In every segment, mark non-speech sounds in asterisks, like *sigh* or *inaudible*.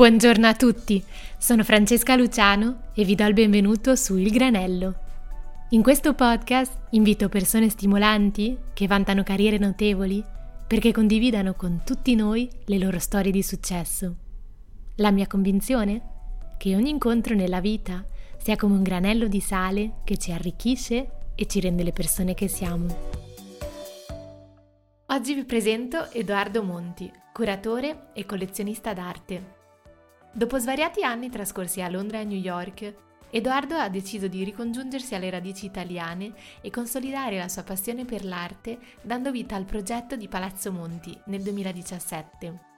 Buongiorno a tutti, sono Francesca Luciano e vi do il benvenuto su Il Granello. In questo podcast invito persone stimolanti che vantano carriere notevoli perché condividano con tutti noi le loro storie di successo. La mia convinzione? Che ogni incontro nella vita sia come un granello di sale che ci arricchisce e ci rende le persone che siamo. Oggi vi presento Edoardo Monti, curatore e collezionista d'arte. Dopo svariati anni trascorsi a Londra e a New York, Edoardo ha deciso di ricongiungersi alle radici italiane e consolidare la sua passione per l'arte dando vita al progetto di Palazzo Monti nel 2017.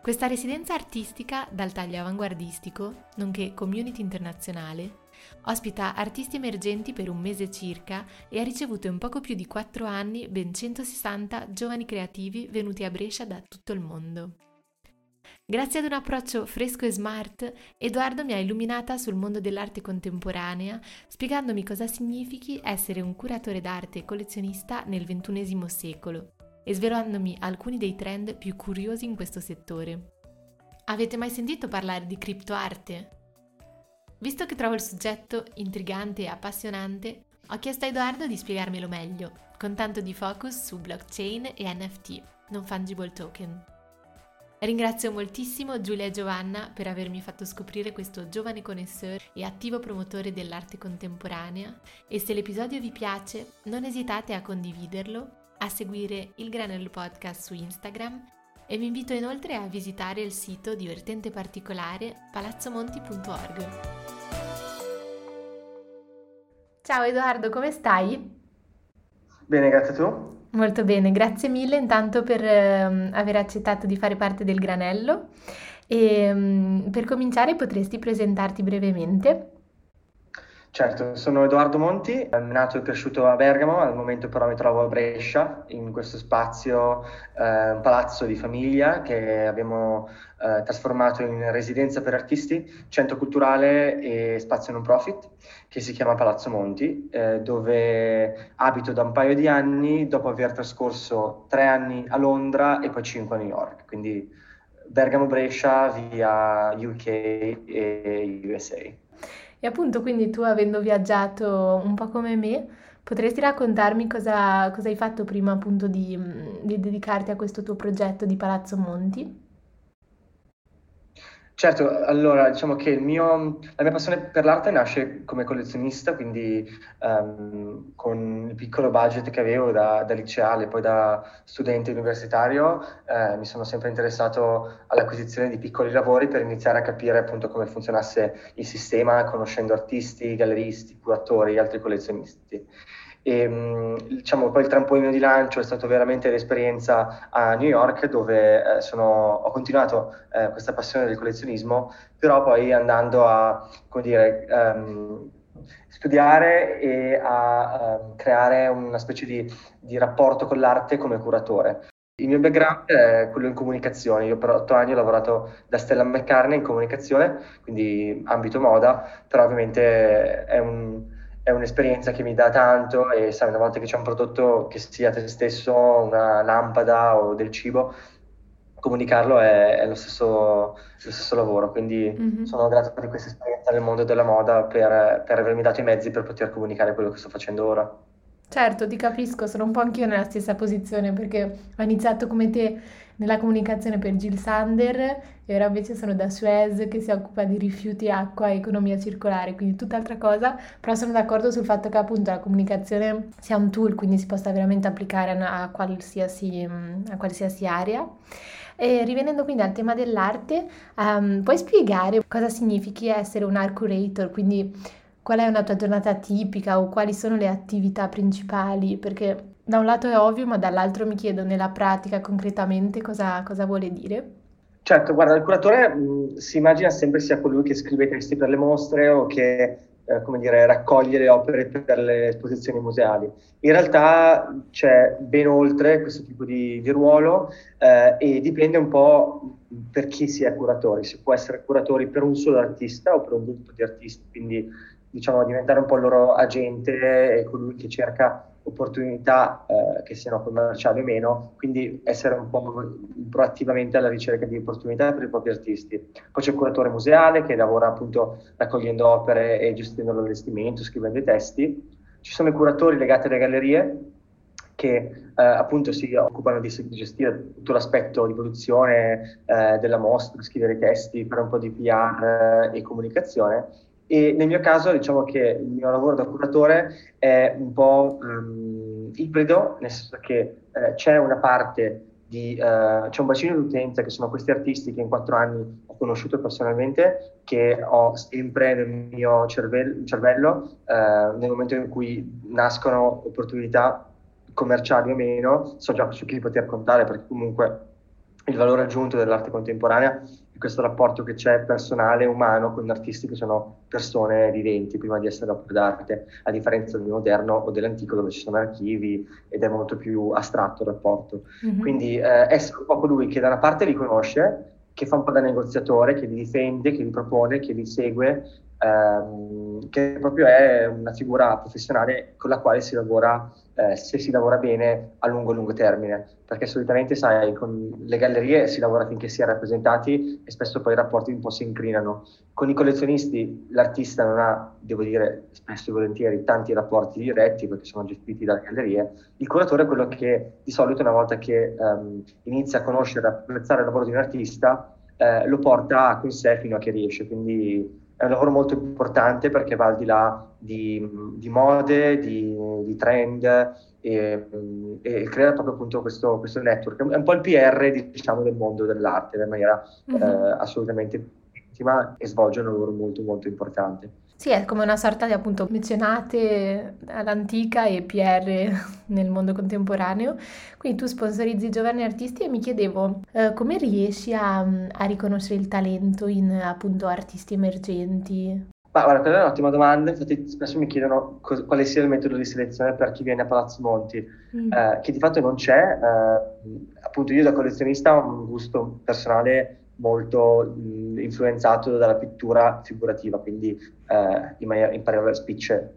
Questa residenza artistica dal taglio avanguardistico, nonché community internazionale, ospita artisti emergenti per un mese circa e ha ricevuto in poco più di quattro anni ben 160 giovani creativi venuti a Brescia da tutto il mondo. Grazie ad un approccio fresco e smart, Edoardo mi ha illuminata sul mondo dell'arte contemporanea, spiegandomi cosa significhi essere un curatore d'arte e collezionista nel XXI secolo e svelandomi alcuni dei trend più curiosi in questo settore. Avete mai sentito parlare di criptoarte? Visto che trovo il soggetto intrigante e appassionante, ho chiesto a Edoardo di spiegarmelo meglio, con tanto di focus su blockchain e NFT, non fungible token. Ringrazio moltissimo Giulia e Giovanna per avermi fatto scoprire questo giovane connoisseur e attivo promotore dell'arte contemporanea e se l'episodio vi piace non esitate a condividerlo, a seguire il Granello Podcast su Instagram e vi invito inoltre a visitare il sito divertente particolare palazzomonti.org. Ciao Edoardo, come stai? Bene, grazie a tu. Molto bene, grazie mille intanto per eh, aver accettato di fare parte del granello e um, per cominciare potresti presentarti brevemente? Certo, sono Edoardo Monti, nato e cresciuto a Bergamo, al momento però mi trovo a Brescia, in questo spazio, eh, un palazzo di famiglia che abbiamo eh, trasformato in residenza per artisti, centro culturale e spazio non profit, che si chiama Palazzo Monti, eh, dove abito da un paio di anni dopo aver trascorso tre anni a Londra e poi cinque a New York, quindi Bergamo-Brescia via UK e USA. E appunto, quindi tu avendo viaggiato un po' come me, potresti raccontarmi cosa, cosa hai fatto prima appunto di, di dedicarti a questo tuo progetto di Palazzo Monti? Certo, allora diciamo che mio, la mia passione per l'arte nasce come collezionista, quindi um, con il piccolo budget che avevo da, da liceale, poi da studente universitario, eh, mi sono sempre interessato all'acquisizione di piccoli lavori per iniziare a capire appunto come funzionasse il sistema, conoscendo artisti, galleristi, curatori e altri collezionisti. E, mm, diciamo, poi il trampolino di lancio è stato veramente l'esperienza a New York dove eh, sono, ho continuato eh, questa passione del collezionismo, però poi andando a dire, um, studiare e a um, creare una specie di, di rapporto con l'arte come curatore. Il mio background è quello in comunicazione, io per otto anni ho lavorato da Stella McCartney in comunicazione, quindi ambito moda, però ovviamente è un, è un'esperienza che mi dà tanto e sai, una volta che c'è un prodotto che sia te stesso, una lampada o del cibo, comunicarlo è, è lo, stesso, lo, stesso, lavoro. Quindi mm-hmm. sono grato di questa esperienza nel mondo della moda per, per avermi dato i mezzi per poter comunicare quello che sto facendo ora. Certo, ti capisco, sono un po' anch'io nella stessa posizione perché ho iniziato come te nella comunicazione per Jill Sander e ora invece sono da Suez che si occupa di rifiuti, acqua e economia circolare, quindi tutt'altra cosa, però sono d'accordo sul fatto che appunto la comunicazione sia un tool, quindi si possa veramente applicare a qualsiasi, a qualsiasi area. E rivenendo quindi al tema dell'arte, um, puoi spiegare cosa significhi essere un art curator, quindi qual è una tua giornata tipica o quali sono le attività principali, perché da un lato è ovvio, ma dall'altro mi chiedo nella pratica concretamente cosa, cosa vuole dire. Certo, guarda, il curatore mh, si immagina sempre sia colui che scrive i testi per le mostre o che eh, come dire, raccoglie le opere per le esposizioni museali. In realtà c'è ben oltre questo tipo di, di ruolo eh, e dipende un po' per chi si è curatori. Si può essere curatori per un solo artista o per un gruppo di artisti, quindi diciamo diventare un po' il loro agente e colui che cerca opportunità eh, che siano commerciali o meno, quindi essere un po' proattivamente alla ricerca di opportunità per i propri artisti. Poi c'è il curatore museale che lavora appunto raccogliendo opere e gestendo l'allestimento, scrivendo i testi. Ci sono i curatori legati alle gallerie che eh, appunto si occupano di, gestire tutto l'aspetto di produzione eh, della mostra, scrivere i testi, fare un po' di PR e comunicazione e nel mio caso diciamo che il mio lavoro da curatore è un po' um, ibrido, nel senso che eh, c'è una parte di, uh, c'è un bacino di utenza che sono questi artisti che in quattro anni ho conosciuto personalmente, che ho sempre nel mio cervello, cervello uh, nel momento in cui nascono opportunità commerciali o meno, so già su chi poter contare perché comunque il valore aggiunto dell'arte contemporanea è questo rapporto che c'è personale, umano, con artisti che sono persone viventi prima di essere opere d'arte, a differenza del moderno o dell'antico dove ci sono archivi ed è molto più astratto il rapporto. Mm-hmm. Quindi eh, essere un po' colui che da una parte li conosce, che fa un po' da negoziatore, che li difende, che li propone, che li segue, ehm, che proprio è una figura professionale con la quale si lavora, eh, se si lavora bene, a lungo lungo termine. Perché solitamente, sai, con le gallerie si lavora finché si è rappresentati e spesso poi i rapporti un po' si incrinano. Con i collezionisti l'artista non ha, devo dire, spesso e volentieri tanti rapporti diretti perché sono gestiti dalle gallerie. Il curatore è quello che di solito una volta che um, inizia a conoscere e apprezzare il lavoro di un artista, eh, lo porta con sé fino a che riesce. Quindi è un lavoro molto importante perché va al di là di, di mode, di, di trend e, e, crea proprio appunto questo, questo, network. È un po' il PR diciamo, del mondo dell'arte in maniera mm-hmm. eh, assolutamente intima e svolge un lavoro molto molto importante. Sì, è come una sorta di appunto mecenate all'antica e PR *laughs* nel mondo contemporaneo. Quindi tu sponsorizzi giovani artisti e mi chiedevo eh, come riesci a, a, riconoscere il talento in appunto artisti emergenti? Ma guarda, quella è un'ottima domanda, infatti spesso mi chiedono co- quale sia il metodo di selezione per chi viene a Palazzo Monti, mm. eh, che di fatto non c'è. Eh, appunto io da collezionista ho un gusto personale molto mh, influenzato dalla pittura figurativa, quindi eh, in, maniera, in parole spicce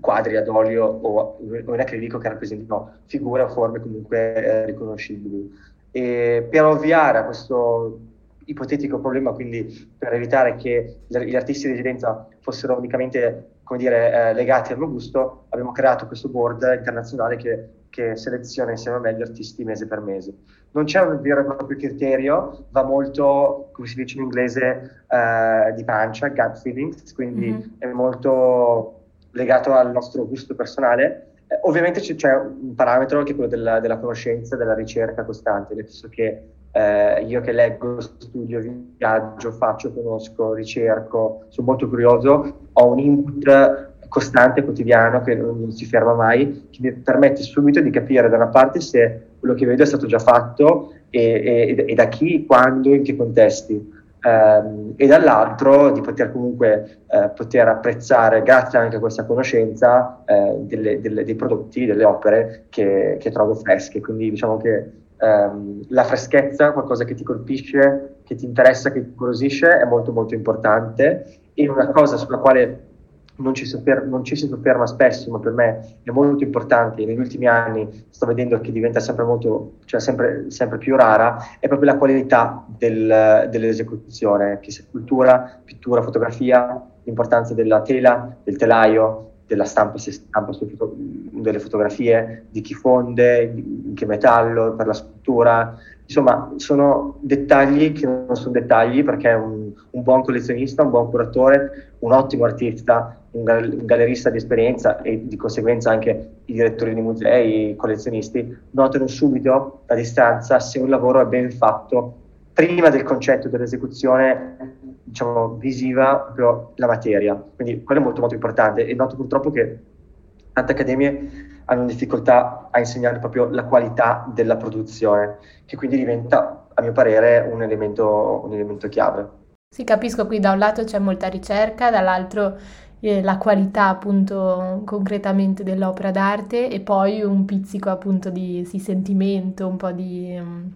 quadri ad olio o, o in acrilico che rappresentino figure o forme comunque eh, riconoscibili. E per ovviare a questo ipotetico problema, quindi per evitare che gli artisti di residenza fossero unicamente come dire, eh, legati al mio gusto, abbiamo creato questo board internazionale che, che seleziona insieme a me gli artisti mese per mese non c'è un vero e proprio criterio, va molto, come si dice in inglese, uh, di pancia, gut feelings, quindi mm-hmm. è molto legato al nostro gusto personale. Eh, ovviamente c- c'è un parametro che è quello della, della conoscenza, della ricerca costante, nel senso che eh, io che leggo, studio, viaggio, faccio, conosco, ricerco, sono molto curioso, ho un input costante, quotidiano, che non, si ferma mai, che mi permette subito di capire da una parte se quello che vedo è stato già fatto e, e, e da chi, quando, in che contesti. Um, e dall'altro di poter comunque uh, poter apprezzare, grazie anche a questa conoscenza, uh, delle, delle, dei prodotti, delle opere che, che trovo fresche. Quindi diciamo che um, la freschezza, qualcosa che ti colpisce, che ti interessa, che ti incuriosisce, è molto molto importante. E una cosa sulla quale non ci, soffer- non ci, si sofferma spesso, ma per me è molto importante. Negli ultimi anni sto vedendo che diventa sempre, molto, cioè sempre, sempre più rara, è proprio la qualità del, dell'esecuzione, che sia scultura, pittura, fotografia, l'importanza della tela, del telaio, della stampa, se stampa foto- delle fotografie, di chi fonde, di che metallo per la scultura. Insomma, sono dettagli che non sono dettagli perché un, un buon collezionista, un buon curatore, un ottimo artista un, gallerista di esperienza e di conseguenza anche i direttori di musei, i collezionisti, notano subito a distanza se un lavoro è ben fatto prima del concetto dell'esecuzione diciamo, visiva, proprio la materia. Quindi quello è molto molto importante e noto purtroppo che tante accademie hanno difficoltà a insegnare proprio la qualità della produzione, che quindi diventa, a mio parere, un elemento, un elemento chiave. Sì, capisco, qui da un lato c'è molta ricerca, dall'altro eh, la qualità appunto concretamente dell'opera d'arte e poi un pizzico appunto di, di sentimento, un po' di um,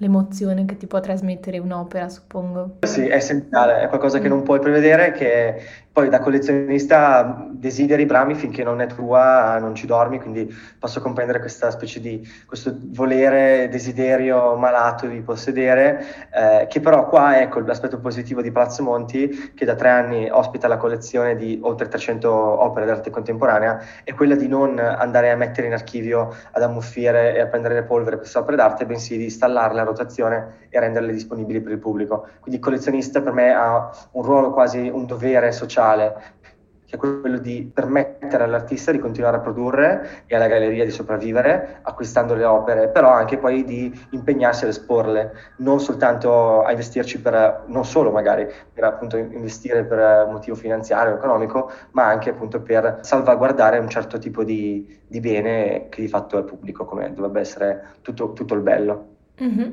l'emozione che ti può trasmettere un'opera, suppongo. Sì, è essenziale, è qualcosa che non puoi prevedere, che Poi da collezionista desideri, brami finché non è tua, non ci dormi, quindi posso comprendere questa specie di questo volere, desiderio malato di possedere, eh, che però qua ecco l'aspetto positivo di Palazzo Monti, che da tre anni ospita la collezione di oltre 300 opere d'arte contemporanea, è quella di non andare a mettere in archivio, ad ammuffire e a prendere le polvere queste opere d'arte, bensì di installarle a rotazione e renderle disponibili per il pubblico. Quindi il collezionista per me ha un ruolo quasi un dovere sociale sociale, che è quello di permettere all'artista di continuare a produrre e alla galleria di sopravvivere acquistando le opere, però anche poi di impegnarsi ad esporle, non soltanto a investirci per, non solo magari per appunto investire per motivo finanziario economico, ma anche appunto per salvaguardare un certo tipo di, di bene che di fatto è pubblico, come dovrebbe essere tutto, tutto il bello. Mm-hmm.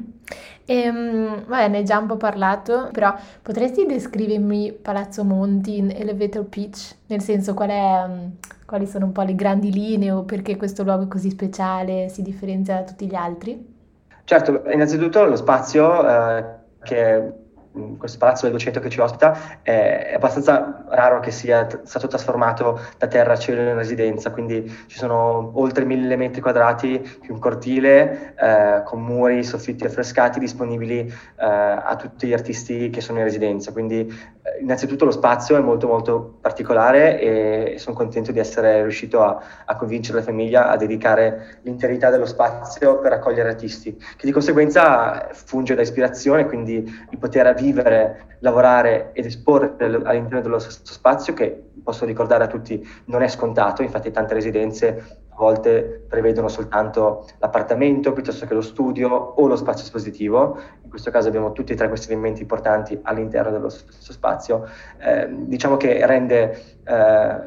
E, um, vabbè, ne hai già un po' parlato, però potresti descrivermi Palazzo Monti in elevator pitch? Nel senso, qual è, um, quali sono un po' le grandi linee o perché questo luogo è così speciale, si differenzia da tutti gli altri? Certo, innanzitutto lo spazio eh, che questo palazzo del 200 che ci ospita, è abbastanza raro che sia t- stato trasformato da terra a cielo in residenza, quindi ci sono oltre mille metri quadrati più un cortile eh, con muri, soffitti affrescati disponibili eh, a tutti gli artisti che sono in residenza, quindi innanzitutto lo spazio è molto molto particolare e sono contento di essere riuscito a, a convincere la famiglia a dedicare l'interità dello spazio per accogliere artisti, che di conseguenza funge da ispirazione, quindi il poter vivere, lavorare ed esporre all'interno dello stesso spazio che posso ricordare a tutti non è scontato, infatti tante residenze a volte prevedono soltanto l'appartamento piuttosto che lo studio o lo spazio espositivo, in questo caso abbiamo tutti e tre questi elementi importanti all'interno dello stesso spazio, eh, diciamo che rende eh,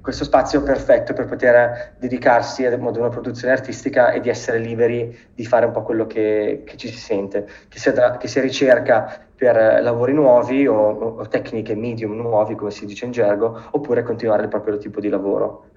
questo spazio perfetto per poter dedicarsi ad una produzione artistica e di essere liberi di fare un po' quello che, che ci si sente, che sia, da, che sia ricerca per lavori nuovi o, o tecniche medium nuovi, come si dice in gergo, oppure continuare il proprio tipo di lavoro.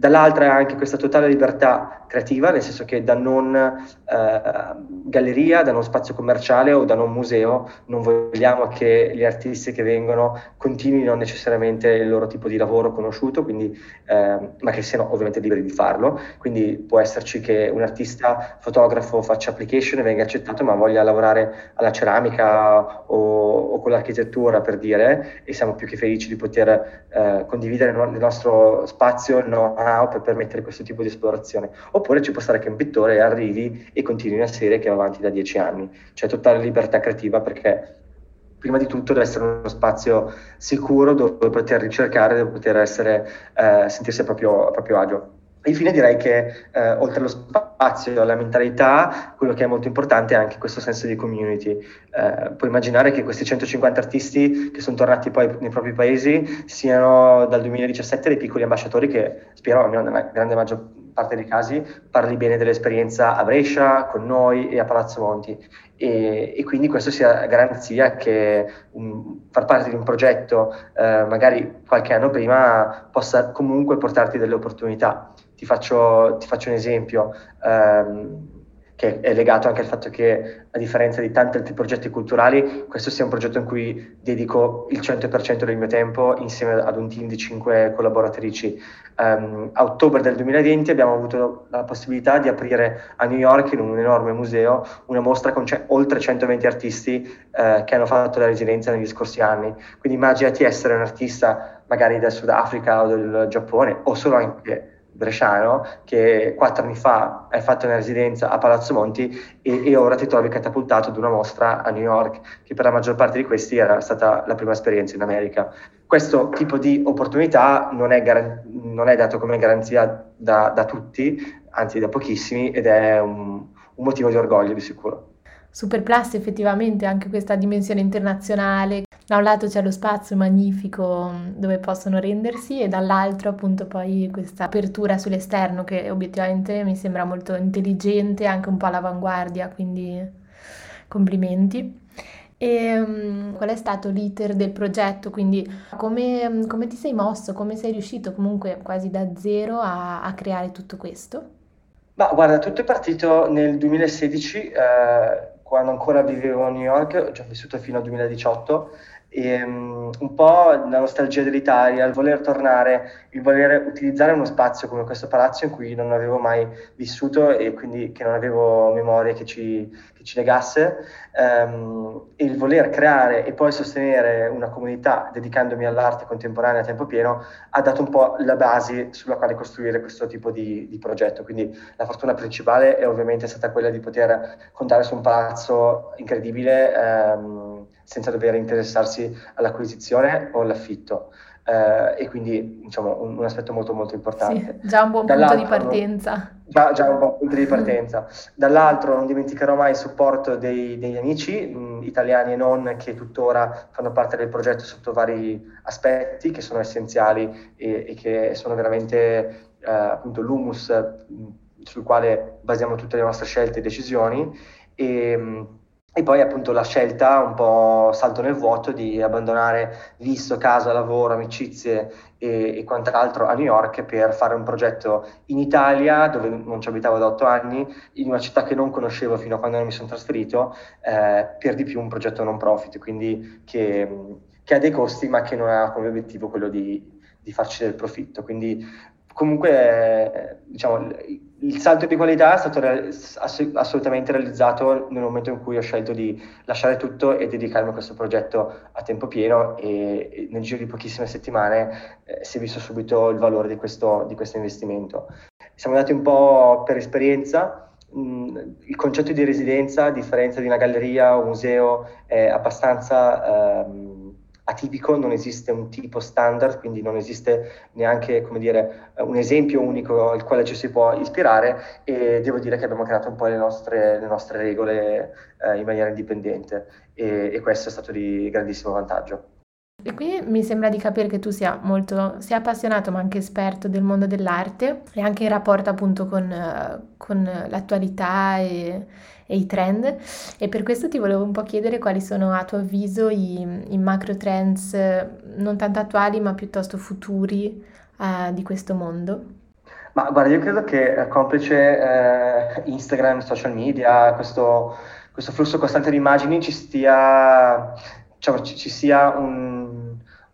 Dall'altra anche questa totale libertà creativa, nel senso che da non eh, galleria, da non spazio commerciale o da non museo non vogliamo che gli artisti che vengono continuino necessariamente il loro tipo di lavoro conosciuto, quindi, eh, ma che siano ovviamente liberi di farlo. Quindi può esserci che un artista fotografo faccia application e venga accettato, ma voglia lavorare alla ceramica o, o con l'architettura per dire, e siamo più che felici di poter eh, condividere nel nostro spazio il know-how know per permettere questo tipo di esplorazione. Oppure ci può stare che un pittore arrivi e continui una serie che va avanti da dieci anni. C'è totale libertà creativa perché prima di tutto deve essere uno spazio sicuro dove poter ricercare, dove poter essere, eh, sentirsi a proprio, a proprio agio. Infine direi che eh, oltre allo spazio alla mentalità, quello che è molto importante è anche questo senso di community. Eh, puoi immaginare che questi 150 artisti che sono tornati poi nei propri paesi siano dal 2017 dei piccoli ambasciatori che spero, almeno nella grande maggior parte dei casi, parli bene dell'esperienza a Brescia, con noi e a Palazzo Monti. E, e quindi questo sia garanzia che um, far parte di un progetto, eh, magari qualche anno prima, possa comunque portarti delle opportunità. Ti faccio, ti faccio un esempio. Um, che è legato anche al fatto che, a differenza di tanti altri progetti culturali, questo sia un progetto in cui dedico il 100% del mio tempo insieme ad un team di cinque collaboratrici. Um, a ottobre del 2020 abbiamo avuto la possibilità di aprire a New York, in un enorme museo, una mostra con c- oltre 120 artisti uh, che hanno fatto la residenza negli scorsi anni. Quindi immaginati essere un artista magari del Sudafrica o del Giappone, o solo anche bresciano che quattro anni fa hai fatto una residenza a Palazzo Monti e, e, ora ti trovi catapultato ad una mostra a New York, che per la maggior parte di questi era stata la prima esperienza in America. Questo tipo di opportunità non è, gar- non è dato come garanzia da, da, tutti, anzi da pochissimi, ed è un, un motivo di orgoglio di sicuro. Superplast effettivamente anche questa dimensione internazionale. Da un lato c'è lo spazio magnifico mm, dove possono rendersi e dall'altro appunto poi questa apertura sull'esterno che obiettivamente mi sembra molto intelligente, anche un po' all'avanguardia, quindi complimenti. E um, qual è stato l'iter del progetto? Quindi come, mm, come, ti sei mosso, come sei riuscito comunque quasi da zero a, a creare tutto questo? Ma guarda, tutto è partito nel 2016, eh, quando ancora vivevo a New York, ho già vissuto fino al 2018 E, um, un po' la nostalgia dell'Italia, il voler tornare, il voler utilizzare uno spazio come questo palazzo in cui non avevo mai vissuto e quindi che non avevo memoria che ci, che ci legasse, um, e il voler creare e poi sostenere una comunità dedicandomi all'arte contemporanea a tempo pieno ha dato un po' la base sulla quale costruire questo tipo di, di progetto. Quindi la fortuna principale è ovviamente stata quella di poter contare su un palazzo incredibile. Um, senza dover interessarsi all'acquisizione o all'affitto. Eh, e quindi diciamo un, un, aspetto molto molto importante. Sì, già un buon punto di partenza. Già, già, un buon punto di *laughs* partenza. Dall'altro non dimenticherò mai il supporto dei, degli amici, mh, italiani e non, che tuttora fanno parte del progetto sotto vari aspetti che sono essenziali e, e che sono veramente eh, appunto l'humus mh, sul quale basiamo tutte le nostre scelte e decisioni. E, mh, e poi appunto la scelta un po' salto nel vuoto di abbandonare visto, casa, lavoro, amicizie e, e, quant'altro a New York per fare un progetto in Italia dove non ci abitavo da otto anni, in una città che non conoscevo fino a quando non mi sono trasferito, eh, per di più un progetto non profit, quindi che, che, ha dei costi ma che non ha come obiettivo quello di, di farci del profitto. Quindi comunque diciamo, il salto di qualità è stato ass- assolutamente realizzato nel momento in cui ho scelto di lasciare tutto e dedicarmi a questo progetto a tempo pieno e, e nel giro di pochissime settimane eh, si è visto subito il valore di questo, di questo investimento. Siamo andati un po' per esperienza, mm, il concetto di residenza, a differenza di una galleria o un museo, è abbastanza... Ehm, atipico, non esiste un tipo standard, quindi non esiste neanche dire, un esempio unico al quale ci si può ispirare e devo dire che abbiamo creato un po' le nostre, le nostre regole eh, in maniera indipendente e, e questo è stato di grandissimo vantaggio. E qui mi sembra di capire che tu sia molto sia appassionato ma anche esperto del mondo dell'arte e anche in rapporto appunto con, uh, con l'attualità e, e, i trend e per questo ti volevo un po' chiedere quali sono a tuo avviso i, i macro trends non tanto attuali ma piuttosto futuri uh, di questo mondo. Ma guarda, io credo che eh, complice eh, Instagram, social media, questo, questo flusso costante di immagini ci stia diciamo, ci, ci, sia un,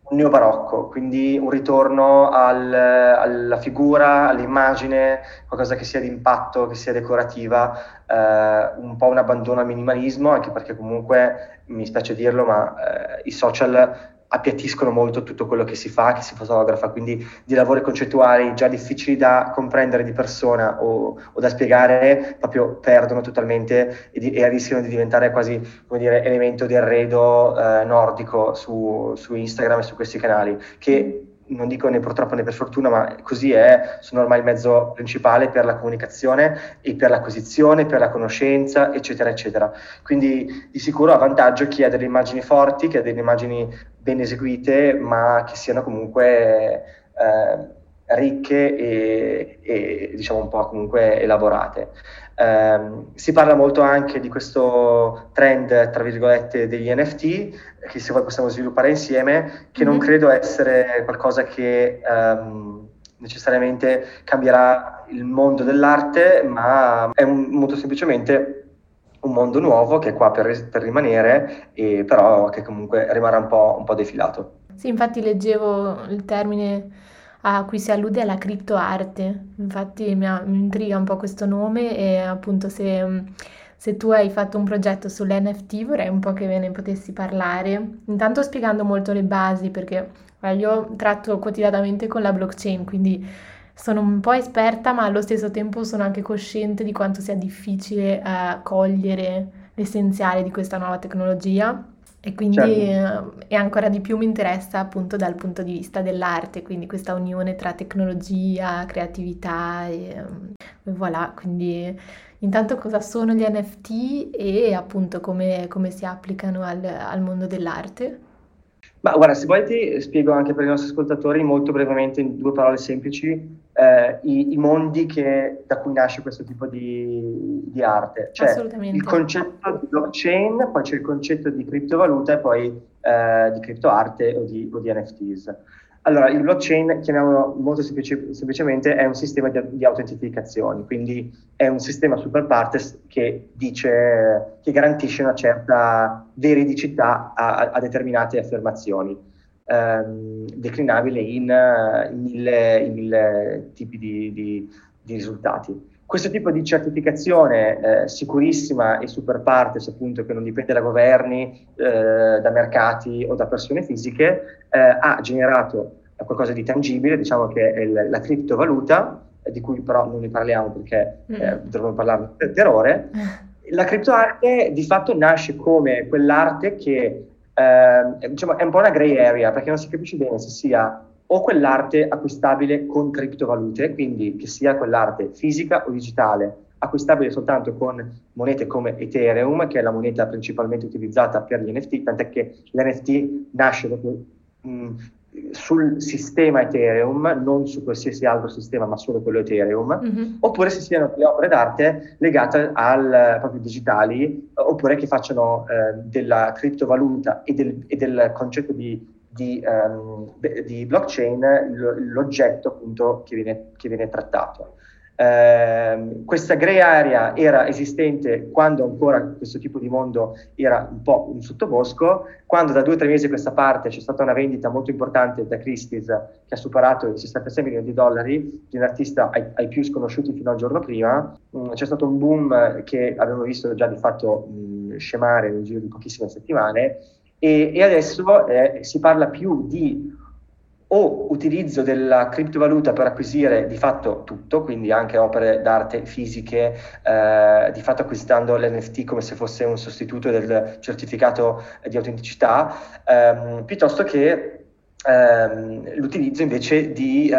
un neobarocco, quindi un ritorno al, alla figura, all'immagine, qualcosa che sia di impatto, che sia decorativa, eh, un po' un abbandono al minimalismo, anche perché comunque, mi spiace dirlo, ma eh, i social appiattiscono molto tutto quello che si fa, che si fotografa, quindi di lavori concettuali già difficili da comprendere di persona o, o da spiegare, proprio perdono totalmente e, di, e, rischiano di diventare quasi come dire, elemento di arredo eh, nordico su, su Instagram e su questi canali, che non dico né purtroppo né per fortuna, ma così è, sono ormai il mezzo principale per la comunicazione e per l'acquisizione, per la conoscenza, eccetera, eccetera. Quindi di sicuro ha vantaggio chi ha delle immagini forti, chi ha delle immagini ben eseguite, ma che siano comunque eh, ricche e, e, diciamo un po' comunque elaborate. Eh, si parla molto anche di questo trend, tra virgolette, degli NFT, che se possiamo sviluppare insieme, che mm-hmm. non credo essere qualcosa che um, necessariamente cambierà il mondo dell'arte, ma è un, molto semplicemente un mondo nuovo che è qua per, per rimanere, e però che comunque rimarrà un po', un po' defilato. Sì, infatti leggevo il termine a cui si allude alla criptoarte, infatti mi, mi intriga un po' questo nome e appunto se se tu hai fatto un progetto sull'NFT vorrei un po' che ve ne potessi parlare, intanto spiegando molto le basi perché eh, io tratto quotidianamente con la blockchain, quindi sono un po' esperta ma allo stesso tempo sono anche cosciente di quanto sia difficile uh, cogliere l'essenziale di questa nuova tecnologia e quindi certo. uh, e ancora di più mi interessa appunto dal punto di vista dell'arte, quindi questa unione tra tecnologia, creatività e, e voilà, quindi intanto cosa sono gli NFT e appunto come, come si applicano al, al, mondo dell'arte? Ma guarda, se vuoi ti spiego anche per i nostri ascoltatori molto brevemente in due parole semplici eh, i, i, mondi che, da cui nasce questo tipo di, di arte. Cioè il concetto di blockchain, poi c'è il concetto di criptovaluta e poi eh, di criptoarte o di, o di NFTs. Allora, il blockchain, chiamiamolo molto semplice, semplicemente, è un sistema di, di, autentificazioni, quindi è un sistema super partes che dice, che garantisce una certa veridicità a, a determinate affermazioni, ehm, declinabile in, in, mille, in, mille, tipi di, di, di risultati. Questo tipo di certificazione eh, sicurissima e super partes, appunto, che non dipende da governi, eh, da mercati o da persone fisiche, eh, ha generato qualcosa di tangibile, diciamo che è il, la criptovaluta, di cui però non ne parliamo perché mm. Eh, dovremmo parlarne per, ore. *laughs* La criptoarte di fatto nasce come quell'arte che eh, diciamo, è un po' una grey area perché non si capisce bene se sia o quell'arte acquistabile con criptovalute, quindi che sia quell'arte fisica o digitale, acquistabile soltanto con monete come Ethereum, che è la moneta principalmente utilizzata per gli NFT, tant'è che l'NFT nasce proprio sul sistema Ethereum, non su qualsiasi altro sistema, ma solo quello Ethereum, mm-hmm. oppure se siano delle opere d'arte legate al proprio digitali, oppure che facciano eh, della criptovaluta e del, e del concetto di di, um, di blockchain l'oggetto appunto che viene, che viene trattato. Eh, questa grey area era esistente quando ancora questo tipo di mondo era un po' un sottobosco, quando da due o tre mesi a questa parte c'è stata una vendita molto importante da Christie's che ha superato i 66 milioni di dollari di un artista ai, ai più sconosciuti fino al giorno prima, mm, c'è stato un boom che abbiamo visto già di fatto mh, mm, scemare nel giro di pochissime settimane. E, e adesso eh, si parla più di o utilizzo della criptovaluta per acquisire di fatto tutto, quindi anche opere d'arte fisiche, eh, di fatto acquistando l'NFT come se fosse un sostituto del certificato di autenticità, ehm, piuttosto che ehm, l'utilizzo invece di eh,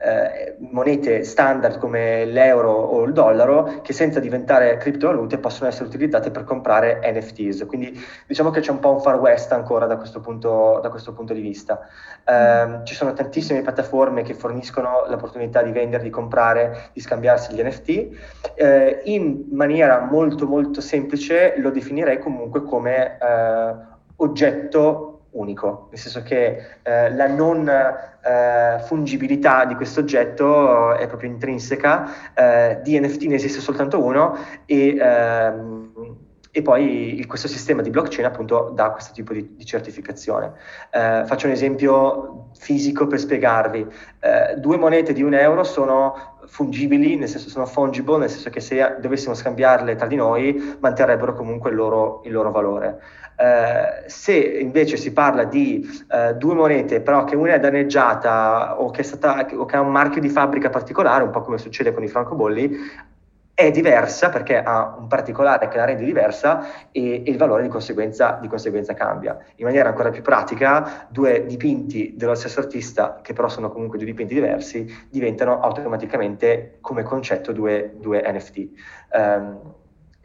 eh, monete standard come l'euro o il dollaro che senza diventare criptovalute possono essere utilizzate per comprare NFTs. Quindi diciamo che c'è un po' un far west ancora da questo punto, da questo punto di vista. Eh, ci sono tantissime piattaforme che forniscono l'opportunità di vendere, di comprare, di scambiarsi gli NFT. Eh, in maniera molto molto semplice lo definirei comunque come eh, oggetto unico, nel senso che eh, la non eh, fungibilità di questo oggetto è proprio intrinseca, eh, di NFT ne esiste soltanto uno e, ehm, e poi il, questo sistema di blockchain appunto dà questo tipo di, di certificazione. Eh, faccio un esempio fisico per spiegarvi, eh, due monete di un euro sono fungibili, nel senso sono fungible, nel senso che se dovessimo scambiarle tra di noi manterrebbero comunque il loro, il loro valore. Eh, se invece si parla di eh, due monete, però che una è danneggiata o che, stata, o che, ha un marchio di fabbrica particolare, un po' come succede con i francobolli, è diversa perché ha un particolare che la rende diversa e, e il valore di conseguenza, di conseguenza, cambia. In maniera ancora più pratica, due dipinti dello stesso artista, che però sono comunque due dipinti diversi, diventano automaticamente come concetto due, due NFT. Um, ehm,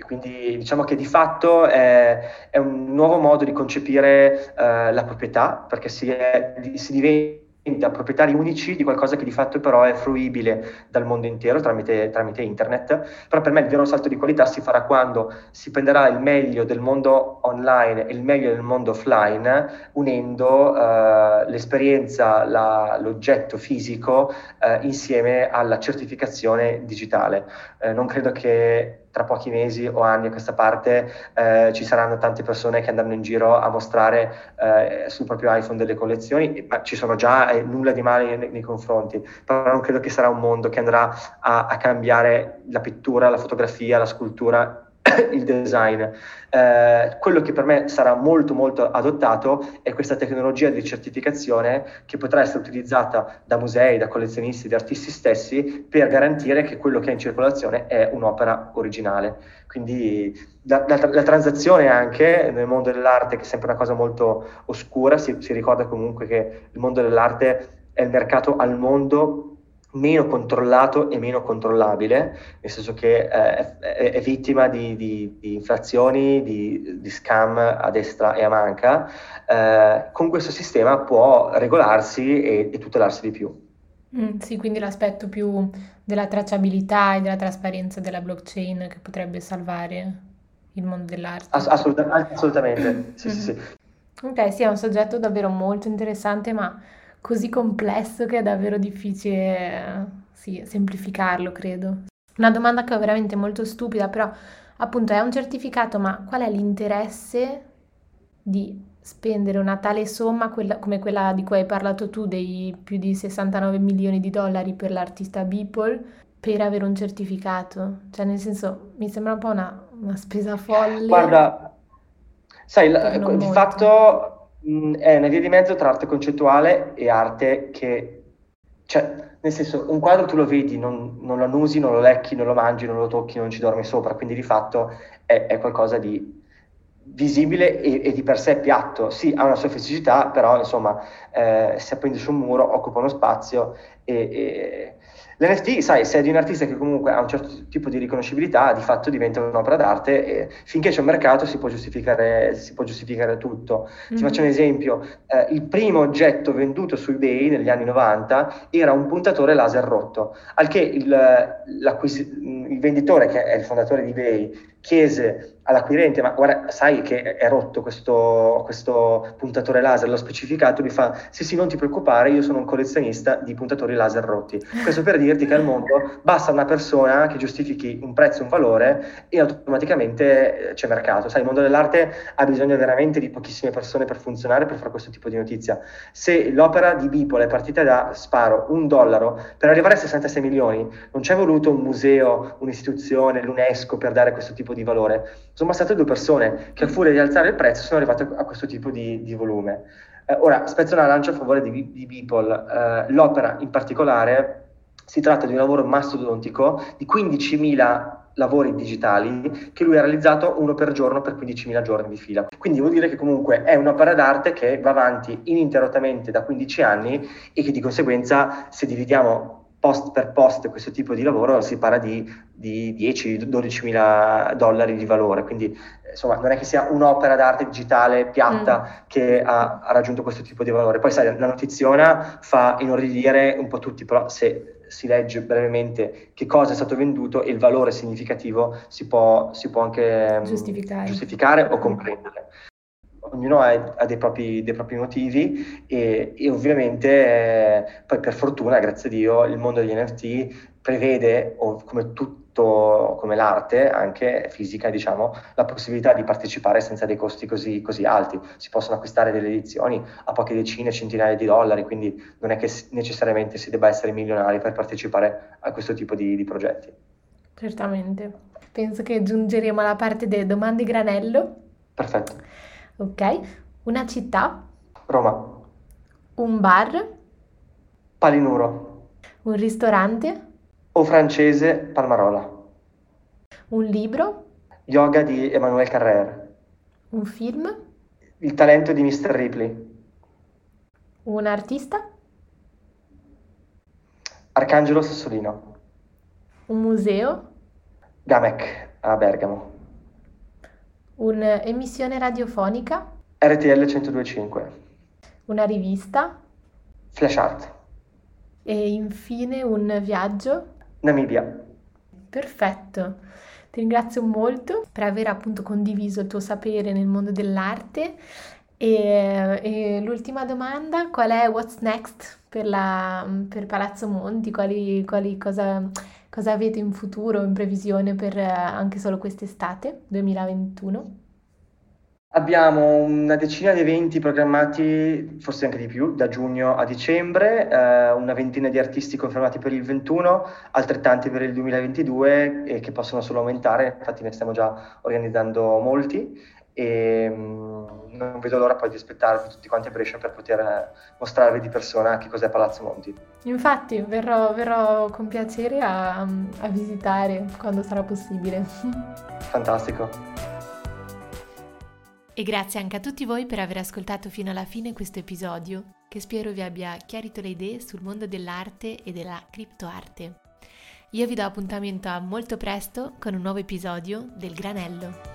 quindi diciamo che di fatto è, è un nuovo modo di concepire uh, la proprietà, perché si, è, si diventa proprietari unici di qualcosa che di fatto però è fruibile dal mondo intero tramite, tramite, internet, però per me il vero salto di qualità si farà quando si prenderà il meglio del mondo online e il meglio del mondo offline unendo uh, l'esperienza, la, l'oggetto fisico uh, insieme alla certificazione digitale. Uh, non credo che tra pochi mesi o anni a questa parte eh, ci saranno tante persone che andranno in giro a mostrare eh, sul proprio iPhone delle collezioni, ma ci sono già eh, nulla di male nei, nei, confronti, però non credo che sarà un mondo che andrà a, a cambiare la pittura, la fotografia, la scultura *coughs* il design. Eh, quello che per me sarà molto molto adottato è questa tecnologia di certificazione che potrà essere utilizzata da musei, da collezionisti, da artisti stessi per garantire che quello che è in circolazione è un'opera originale. Quindi la, la, la transazione anche nel mondo dell'arte, che è sempre una cosa molto oscura, si, si ricorda comunque che il mondo dell'arte è il mercato al mondo meno controllato e meno controllabile, nel senso che eh, è, è, vittima di, di, di inflazioni, di, di, scam a destra e a manca, eh, con questo sistema può regolarsi e, e tutelarsi di più. Mm, sì, quindi l'aspetto più della tracciabilità e della trasparenza della blockchain che potrebbe salvare il mondo dell'arte. Ass- assoluta- assolutamente, sì, mm-hmm. sì, sì. Ok, sì, è un soggetto davvero molto interessante, ma così complesso che è davvero difficile sì, semplificarlo, credo. Una domanda che ho veramente molto stupida, però appunto è un certificato, ma qual è l'interesse di spendere una tale somma quella, come quella di cui hai parlato tu, dei più di 69 milioni di dollari per l'artista Beeple, per avere un certificato? Cioè, nel senso, mi sembra un po' una, una spesa folle. Guarda, sai, il fatto mh, è una via di mezzo tra arte concettuale e arte che, cioè, nel senso, un quadro tu lo vedi, non, non lo annusi, non lo lecchi, non lo mangi, non lo tocchi, non ci dormi sopra, quindi di fatto è, è qualcosa di visibile e, e, di per sé piatto. Sì, ha una sua fisicità, però insomma eh, si appende su un muro, occupa uno spazio e, e L'NFT, sai, se è di un artista che comunque ha un certo tipo di riconoscibilità, di fatto diventa un'opera d'arte e finché c'è un mercato si può giustificare, si può giustificare tutto. Mm-hmm. Ti faccio un esempio, eh, il primo oggetto venduto su eBay negli anni 90 era un puntatore laser rotto, al che il, il venditore, che è il fondatore di eBay, chiese all'acquirente, ma guarda, sai che è rotto questo, questo, puntatore laser, l'ho specificato, mi fa, sì sì, non ti preoccupare, io sono un collezionista di puntatori laser rotti. Questo per dirti che al mondo basta una persona che giustifichi un prezzo, un valore e automaticamente eh, c'è mercato. Sai, il mondo dell'arte ha bisogno veramente di pochissime persone per funzionare, per fare questo tipo di notizia. Se l'opera di Bipol è partita da, sparo, un dollaro, per arrivare a 66 milioni, non c'è voluto un museo, un'istituzione, l'UNESCO per dare questo tipo di valore. Sono bastate due persone che a furia di alzare il prezzo sono arrivate a questo tipo di, di volume. Eh, ora, spezzo una lancia a favore di, di Beeple. Eh, l'opera in particolare si tratta di un lavoro mastodontico di 15.000 lavori digitali che lui ha realizzato uno per giorno per 15.000 giorni di fila. Quindi vuol dire che comunque è un'opera d'arte che va avanti ininterrottamente da 15 anni e che di conseguenza se dividiamo post per post questo tipo di lavoro si parla di, di 10-12 mila dollari di valore, quindi insomma non è che sia un'opera d'arte digitale piatta mm. che ha, ha, raggiunto questo tipo di valore. Poi sai, la notiziona fa inorridire un po' tutti, però se si legge brevemente che cosa è stato venduto e il valore significativo si può, si può anche mm, giustificare. giustificare o comprendere ognuno ha, ha dei, propri, dei, propri, motivi e, e ovviamente eh, poi per fortuna, grazie a Dio, il mondo degli NFT prevede, o come tutto, come l'arte, anche fisica, diciamo, la possibilità di partecipare senza dei costi così, così alti. Si possono acquistare delle edizioni a poche decine, centinaia di dollari, quindi non è che necessariamente si debba essere milionari per partecipare a questo tipo di, di progetti. Certamente. Penso che giungeremo alla parte delle domande granello. Perfetto. Ok, una città. Roma. Un bar. Palinuro. Un ristorante. O francese, Palmarola. Un libro. Yoga di Emmanuel Carrère. Un film. Il talento di Mr. Ripley. Un artista. Arcangelo Sassolino. Un museo. Gamek a Bergamo. Un'emissione radiofonica? RTL 1025. Una rivista? Flash Art. E infine un viaggio? Namibia. Perfetto. Ti ringrazio molto per aver appunto condiviso il tuo sapere nel mondo dell'arte. E, e l'ultima domanda, qual è what's next per, la, per Palazzo Monti? Quali, quali cosa Cosa avete in futuro, in previsione per eh, anche solo quest'estate 2021? Abbiamo una decina di eventi programmati, forse anche di più, da giugno a dicembre, eh, una ventina di artisti confermati per il 21, altrettanti per il 2022 e che possono solo aumentare, infatti ne stiamo già organizzando molti e mh, non vedo l'ora poi di aspettarvi tutti quanti a Brescia per poter mostrarvi di persona che cos'è Palazzo Monti. Infatti verrò, verrò con piacere a, a visitare quando sarà possibile. *laughs* Fantastico. E grazie anche a tutti voi per aver ascoltato fino alla fine questo episodio, che spero vi abbia chiarito le idee sul mondo dell'arte e della criptoarte. Io vi do appuntamento a molto presto con un nuovo episodio del Granello.